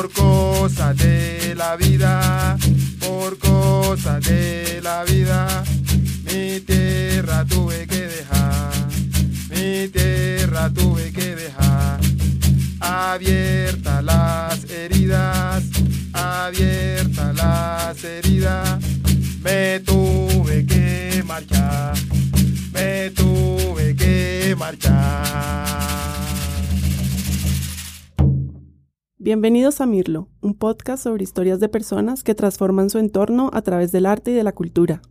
por cosas de la vida, por cosas de la vida, mi tierra tuve que dejar, mi tierra tuve que dejar, abiertas las heridas, abiertas las heridas, me tuve que marchar, me tuve que marchar. Bienvenidos a Mirlo, un podcast sobre historias de personas que transforman su entorno a través del arte y de la cultura.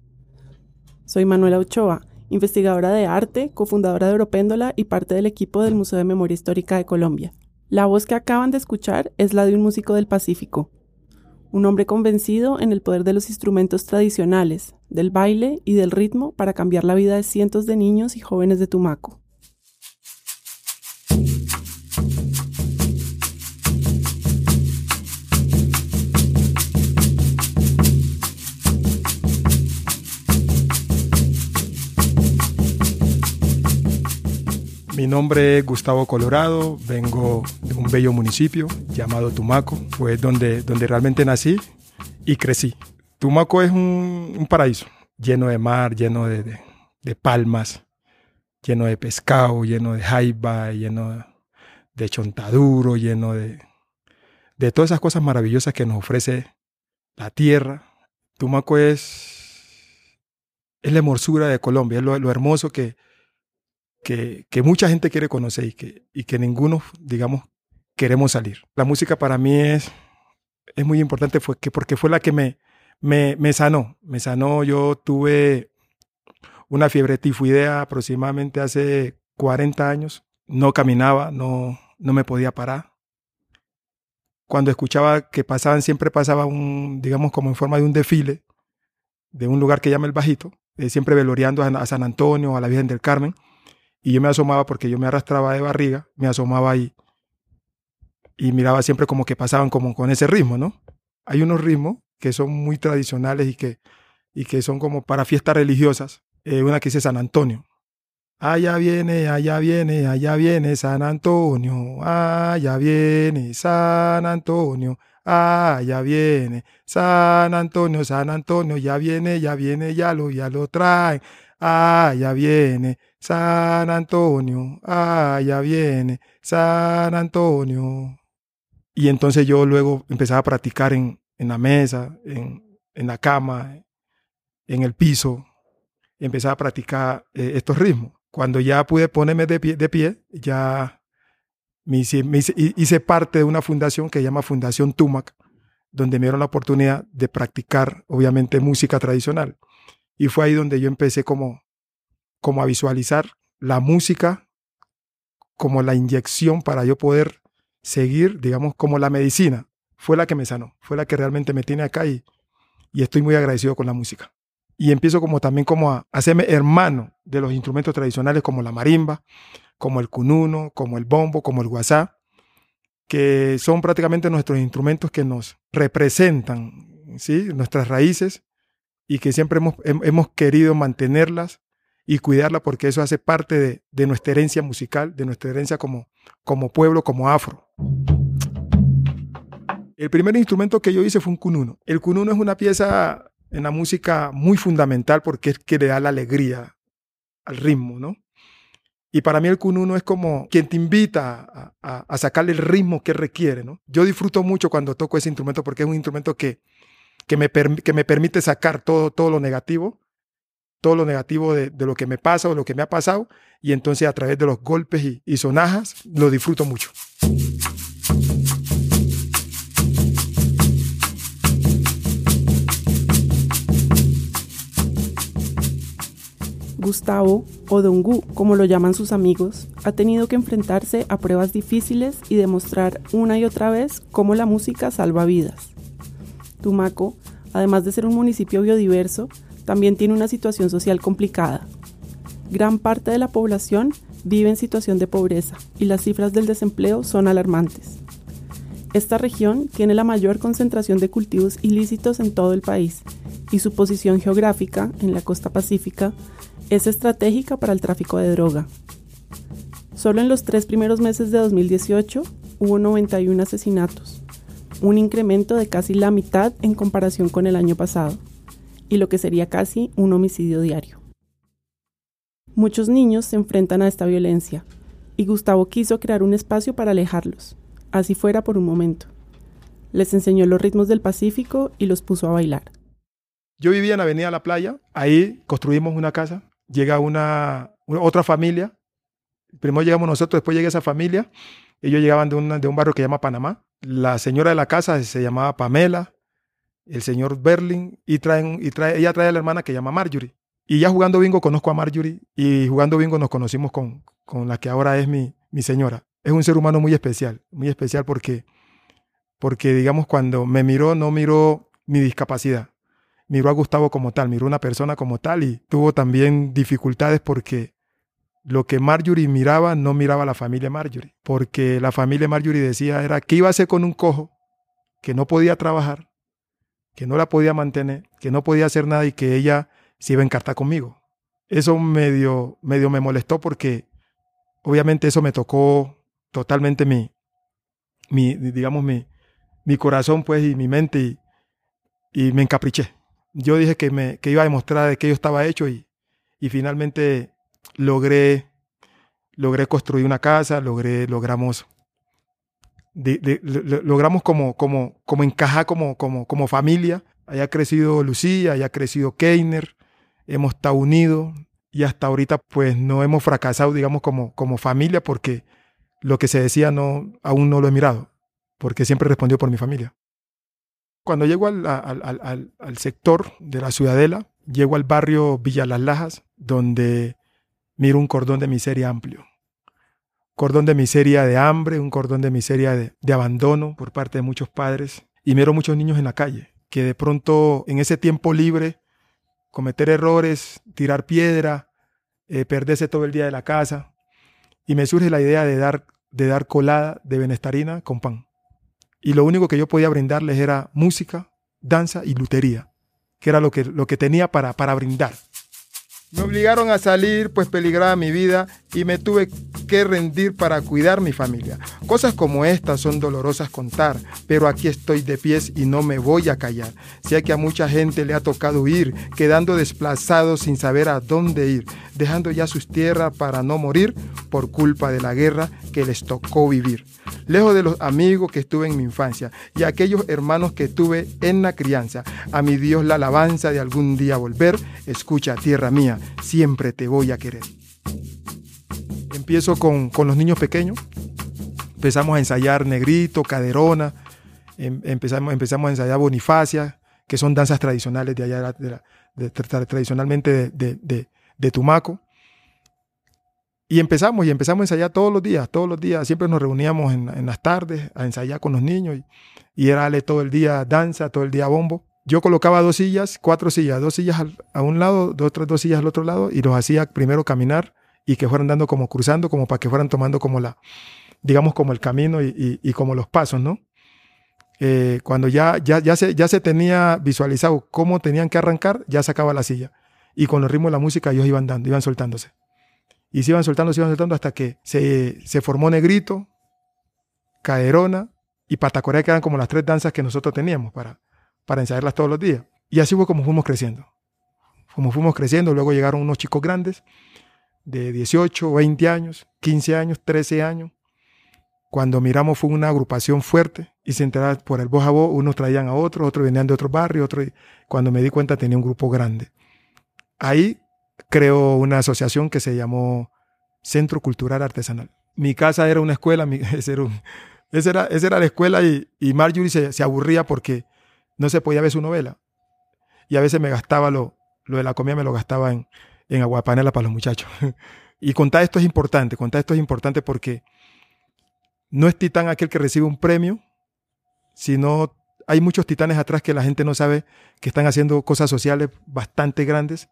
Soy Manuela Ochoa, investigadora de arte, cofundadora de Européndola y parte del equipo del Museo de Memoria Histórica de Colombia. La voz que acaban de escuchar es la de un músico del Pacífico, un hombre convencido en el poder de los instrumentos tradicionales, del baile y del ritmo para cambiar la vida de cientos de niños y jóvenes de Tumaco. Mi nombre es Gustavo Colorado, vengo de un bello municipio llamado Tumaco, pues donde, donde realmente nací y crecí. Tumaco es un, paraíso, lleno de mar, lleno de, de, palmas, lleno de pescado, lleno de jaiba, lleno de chontaduro, lleno de, de todas esas cosas maravillosas que nos ofrece la tierra. Tumaco es, es la hermosura de Colombia, es lo hermoso que, que, mucha gente quiere conocer y que, y que ninguno, digamos, queremos salir. La música para mí es, es muy importante fue que, porque fue la que me, me, me sanó. Me sanó, yo tuve una fiebre tifoidea aproximadamente hace 40 años. No caminaba, no, no me podía parar. Cuando escuchaba que pasaban, siempre pasaba un, digamos, como en forma de un desfile de un lugar que llama El Bajito, eh, siempre veloreando a, San Antonio, a la Virgen del Carmen. Y yo me asomaba porque yo me arrastraba de barriga, me asomaba ahí y miraba siempre como que pasaban como con ese ritmo, ¿no? Hay unos ritmos que son muy tradicionales y que, y que son como para fiestas religiosas. Eh, una que dice San Antonio. Allá viene, allá viene, allá viene San Antonio, allá viene San Antonio, allá viene San Antonio, San Antonio, ya viene, ya viene, ya lo, ya lo traen, allá viene San Antonio, ah, ya viene, San Antonio. Y entonces yo luego empezaba a practicar en, en la mesa, en, en, la cama, en el piso, empezaba a practicar eh, estos ritmos. Cuando ya pude ponerme de pie, de pie ya me hice, hice, parte de una fundación que se llama Fundación Tumac, donde me dieron la oportunidad de practicar, obviamente, música tradicional. Y fue ahí donde yo empecé como como a visualizar la música como la inyección para yo poder seguir, digamos, como la medicina. Fue la que me sanó, fue la que realmente me tiene acá y, y estoy muy agradecido con la música. Y empiezo como también como a hacerme hermano de los instrumentos tradicionales como la marimba, como el cununo, como el bombo, como el guasá, que son prácticamente nuestros instrumentos que nos representan, ¿sí? nuestras raíces y que siempre hemos, hemos querido mantenerlas y cuidarla porque eso hace parte de, nuestra herencia musical, de nuestra herencia como, como pueblo, como afro. El primer instrumento que yo hice fue un cununo. El cununo es una pieza en la música muy fundamental porque es que le da la alegría al ritmo, ¿no? Y para mí el cununo es como quien te invita a, sacarle el ritmo que requiere, ¿no? Yo disfruto mucho cuando toco ese instrumento porque es un instrumento que, que, me, que me permite sacar todo, todo lo negativo todo lo negativo de, lo que me pasa o lo que me ha pasado y entonces a través de los golpes y, y sonajas lo disfruto mucho. Gustavo, o Dongu, como lo llaman sus amigos, ha tenido que enfrentarse a pruebas difíciles y demostrar una y otra vez cómo la música salva vidas. Tumaco, además de ser un municipio biodiverso, también tiene una situación social complicada. Gran parte de la población vive en situación de pobreza y las cifras del desempleo son alarmantes. Esta región tiene la mayor concentración de cultivos ilícitos en todo el país y su posición geográfica en la costa pacífica es estratégica para el tráfico de droga. Solo en los tres primeros meses de 2018 hubo 91 asesinatos, un incremento de casi la mitad en comparación con el año pasado, y lo que sería casi un homicidio diario. Muchos niños se enfrentan a esta violencia, y Gustavo quiso crear un espacio para alejarlos, así fuera por un momento. Les enseñó los ritmos del Pacífico y los puso a bailar. Yo vivía en Avenida La Playa, ahí construimos una casa, llega una, otra familia, primero llegamos nosotros, después llega esa familia, ellos llegaban de, de un barrio que se llama Panamá, la señora de la casa se llamaba Pamela, el señor Berlin, y, traen, y trae, ella trae a la hermana que se llama Marjorie. Y ya jugando bingo conozco a Marjorie y jugando bingo nos conocimos con, con la que ahora es mi, mi señora. Es un ser humano muy especial, muy especial porque, porque, digamos, cuando me miró, no miró mi discapacidad, miró a Gustavo como tal, miró a una persona como tal y tuvo también dificultades porque lo que Marjorie miraba no miraba a la familia Marjorie, porque la familia Marjorie decía era que iba a hacer con un cojo que no podía trabajar, que no la podía mantener, que no podía hacer nada y que ella se iba a encartar conmigo. Eso medio, medio me molestó porque obviamente eso me tocó totalmente mi, mi digamos, mi, mi corazón pues y mi mente y, y me encapriché. Yo dije que, me, que iba a demostrar de que yo estaba hecho y, y finalmente logré, logré construir una casa, logré, logramos, logramos como, como, como encajar como, como, como familia. Haya crecido Lucía, haya crecido Keiner, hemos estado unidos, y hasta ahorita pues no hemos fracasado, digamos, como, como familia porque lo que se decía no, aún no lo he mirado, porque siempre respondió por mi familia. Cuando llego al, al, al, sector de la Ciudadela, llego al barrio Villa Las Lajas, donde miro un cordón de miseria amplio. Cordón de miseria de hambre, un cordón de miseria de, abandono por parte de muchos padres. Y miro muchos niños en la calle, que de pronto en ese tiempo libre cometer errores, tirar piedra, eh, perderse todo el día de la casa. Y me surge la idea de dar, de dar colada de benestarina con pan. Y lo único que yo podía brindarles era música, danza y lutería, que era lo que, lo que tenía para, para brindar. Me obligaron a salir, pues peligraba mi vida y me tuve que rendir para cuidar mi familia. Cosas como estas son dolorosas contar, pero aquí estoy de pies y no me voy a callar. Sé que a mucha gente le ha tocado huir, quedando desplazados sin saber a dónde ir, dejando ya sus tierras para no morir por culpa de la guerra que les tocó vivir lejos de los amigos que estuve en mi infancia y aquellos hermanos que tuve en la crianza. A mi Dios la alabanza de algún día volver. Escucha, tierra mía, siempre te voy a querer. Empiezo con, los niños pequeños. Empezamos a ensayar negrito, caderona. Em, empezamos, empezamos a ensayar bonifacia, que son danzas tradicionales de allá, tradicionalmente de Tumaco. Y empezamos, y empezamos a ensayar todos los días, todos los días. Siempre nos reuníamos en, las tardes a ensayar con los niños y, y, era todo el día danza, todo el día bombo. Yo colocaba dos sillas, cuatro sillas, dos sillas a un lado, dos, otras dos sillas al otro lado y los hacía primero caminar y que fueran dando como cruzando, como para que fueran tomando como la, digamos, como el camino y, y, como los pasos, ¿no? Eh, cuando ya, ya, ya, se, ya se tenía visualizado cómo tenían que arrancar, ya sacaba la silla. Y con el ritmo de la música ellos iban dando, iban soltándose. Y se iban soltando, se iban soltando hasta que se, se formó Negrito, Caderona y Patacorea, que eran como las tres danzas que nosotros teníamos para, para ensayarlas todos los días. Y así fue como fuimos creciendo. Como fuimos creciendo, luego llegaron unos chicos grandes de 18, 20 años, 15 años, 13 años. Cuando miramos fue una agrupación fuerte y se enteraba por el voz a voz, unos traían a otros, otros venían de otro barrio, otros... Cuando me di cuenta tenía un grupo grande. Ahí creó una asociación que se llamó Centro Cultural Artesanal. Mi casa era una escuela, esa, era, era, la escuela y, y Marjorie se, aburría porque no se podía ver su novela. Y a veces me gastaba lo, lo de la comida, me lo gastaba en, en aguapanela para los muchachos. y contar esto es importante, contar esto es importante porque no es titán aquel que recibe un premio, sino hay muchos titanes atrás que la gente no sabe que están haciendo cosas sociales bastante grandes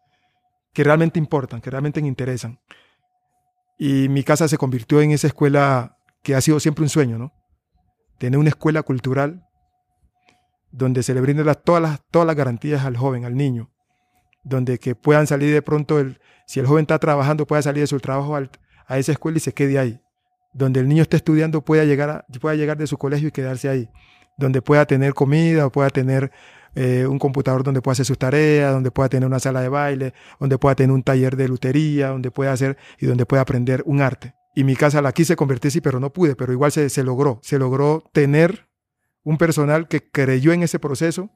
que realmente importan, que realmente interesan. Y mi casa se convirtió en esa escuela que ha sido siempre un sueño, ¿no? Tener una escuela cultural donde se le brinden todas, las, todas las garantías al joven, al niño, donde que puedan salir de pronto, el, si el joven está trabajando, pueda salir de su trabajo a esa escuela y se quede ahí, donde el niño esté estudiando pueda llegar, pueda llegar de su colegio y quedarse ahí, donde pueda tener comida, pueda tener eh, un computador donde pueda hacer sus tareas, donde pueda tener una sala de baile, donde pueda tener un taller de lutería, donde pueda hacer y donde pueda aprender un arte. Y mi casa la quise convertir, sí, pero no pude, pero igual se, se logró. Se logró tener un personal que creyó en ese proceso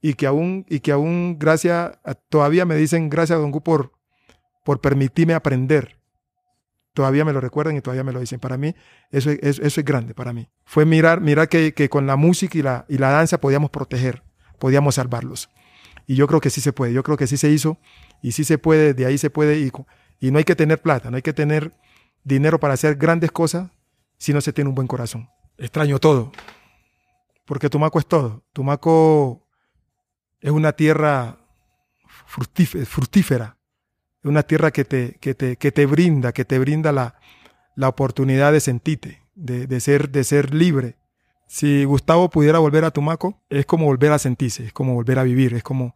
y que aún, y que aún gracias, todavía me dicen gracias a Don Gu por, por permitirme aprender. Todavía me lo recuerdan y todavía me lo dicen. Para mí, eso, es, eso es grande para mí. Fue mirar, mirar que, que con la música y la, y la danza podíamos proteger podíamos salvarlos. Y yo creo que sí se puede, yo creo que sí se hizo y sí se puede, de ahí se puede y, y no hay que tener plata, no hay que tener dinero para hacer grandes cosas si no se tiene un buen corazón. Extraño todo, porque Tumaco es todo. Tumaco es una tierra fructífera, es una tierra que te, que te, que te brinda, que te brinda la, la oportunidad de sentirte, de, de, ser, de ser libre, si Gustavo pudiera volver a Tumaco, es como volver a sentirse, es como volver a vivir, es como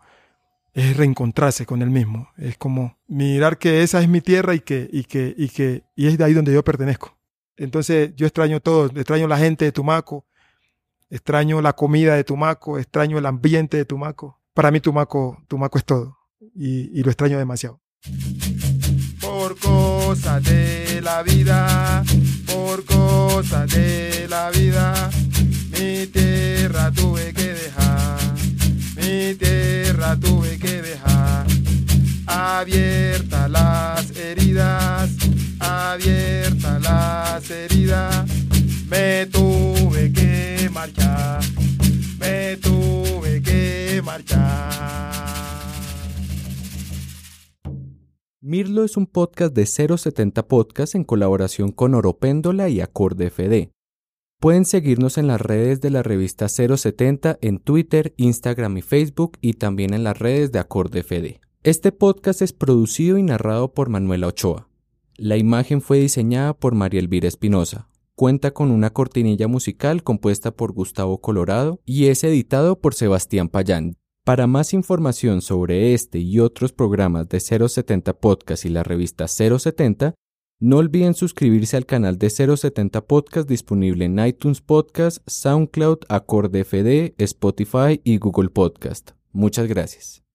es reencontrarse con él mismo, es como mirar que esa es mi tierra y que y que y que y es de ahí donde yo pertenezco. Entonces, yo extraño todo, extraño la gente de Tumaco, extraño la comida de Tumaco, extraño el ambiente de Tumaco. Para mí Tumaco, Tumaco es todo y, y lo extraño demasiado por cosas de la vida, Mirlo es un podcast de 070 Podcast en colaboración con Oropéndola y Acorde FD. Pueden seguirnos en las redes de la revista 070 en Twitter, Instagram y Facebook y también en las redes de Acorde FD. Este podcast es producido y narrado por Manuela Ochoa. La imagen fue diseñada por María Elvira Espinosa. Cuenta con una cortinilla musical compuesta por Gustavo Colorado y es editado por Sebastián Payán. Para más información sobre este y otros programas de 070 Podcast y la revista 070, no olviden suscribirse al canal de 070 Podcast disponible en iTunes Podcast, SoundCloud, Acorde FD, Spotify y Google Podcast. Muchas gracias.